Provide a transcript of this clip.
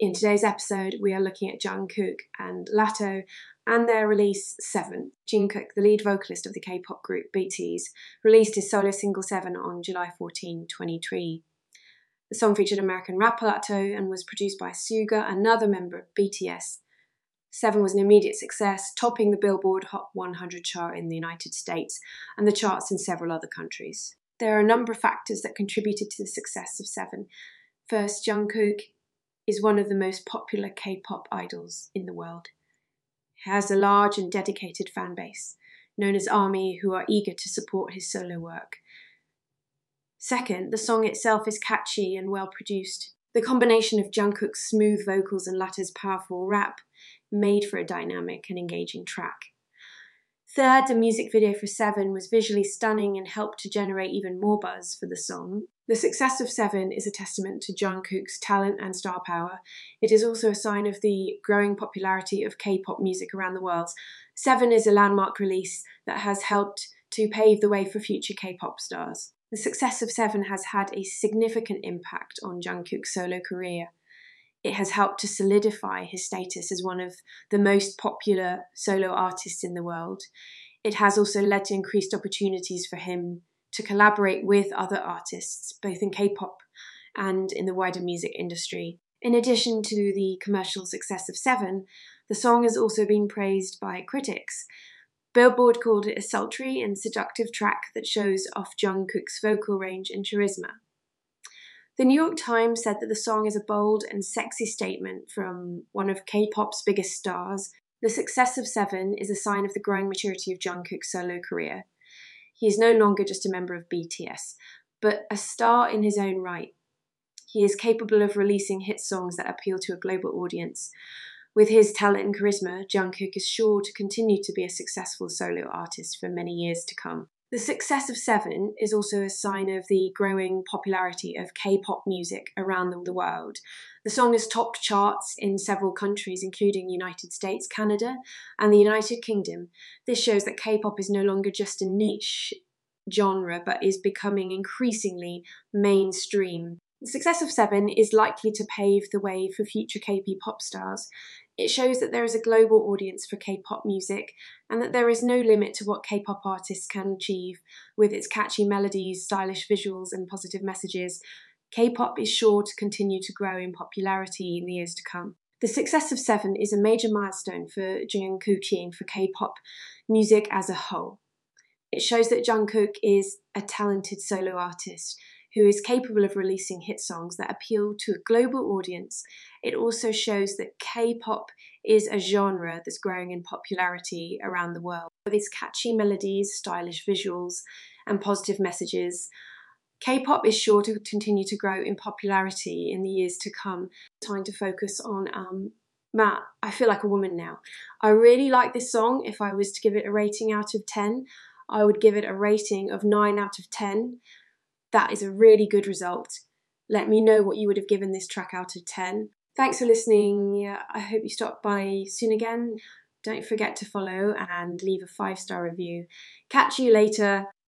In today's episode, we are looking at Jungkook and Latto and their release Seven. Jungkook, the lead vocalist of the K-pop group BTS, released his solo single Seven on July 14, 2023. The song featured American rapper Latto and was produced by Suga, another member of BTS. Seven was an immediate success, topping the Billboard Hot 100 chart in the United States and the charts in several other countries. There are a number of factors that contributed to the success of Seven. First, Jungkook is one of the most popular K pop idols in the world. He has a large and dedicated fan base, known as ARMY, who are eager to support his solo work. Second, the song itself is catchy and well produced. The combination of Jungkook's smooth vocals and Latto's powerful rap made for a dynamic and engaging track. Third, the music video for Seven was visually stunning and helped to generate even more buzz for the song. The success of Seven is a testament to Jungkook's talent and star power. It is also a sign of the growing popularity of K pop music around the world. Seven is a landmark release that has helped to pave the way for future K pop stars. The success of Seven has had a significant impact on Jungkook's solo career it has helped to solidify his status as one of the most popular solo artists in the world. It has also led to increased opportunities for him to collaborate with other artists, both in K pop and in the wider music industry. In addition to the commercial success of Seven, the song has also been praised by critics. Billboard called it a sultry and seductive track that shows off Jungkook's vocal range and charisma. The New York Times said that the song is a bold and sexy statement from one of K pop's biggest stars. The success of Seven is a sign of the growing maturity of Jungkook's solo career. He is no longer just a member of BTS, but a star in his own right. He is capable of releasing hit songs that appeal to a global audience. With his talent and charisma, Jungkook is sure to continue to be a successful solo artist for many years to come. The success of Seven is also a sign of the growing popularity of K pop music around the world. The song has topped charts in several countries, including the United States, Canada, and the United Kingdom. This shows that K pop is no longer just a niche genre, but is becoming increasingly mainstream. The success of Seven is likely to pave the way for future KP pop stars. It shows that there is a global audience for K pop music and that there is no limit to what K pop artists can achieve with its catchy melodies, stylish visuals, and positive messages. K pop is sure to continue to grow in popularity in the years to come. The success of Seven is a major milestone for Jungkook and for K pop music as a whole. It shows that Jungkook is a talented solo artist who is capable of releasing hit songs that appeal to a global audience. It also shows that K pop is a genre that's growing in popularity around the world. With its catchy melodies, stylish visuals, and positive messages, K pop is sure to continue to grow in popularity in the years to come. Time to focus on um, Matt, I feel like a woman now. I really like this song. If I was to give it a rating out of 10, I would give it a rating of 9 out of 10. That is a really good result. Let me know what you would have given this track out of 10. Thanks for listening. I hope you stop by soon again. Don't forget to follow and leave a five star review. Catch you later.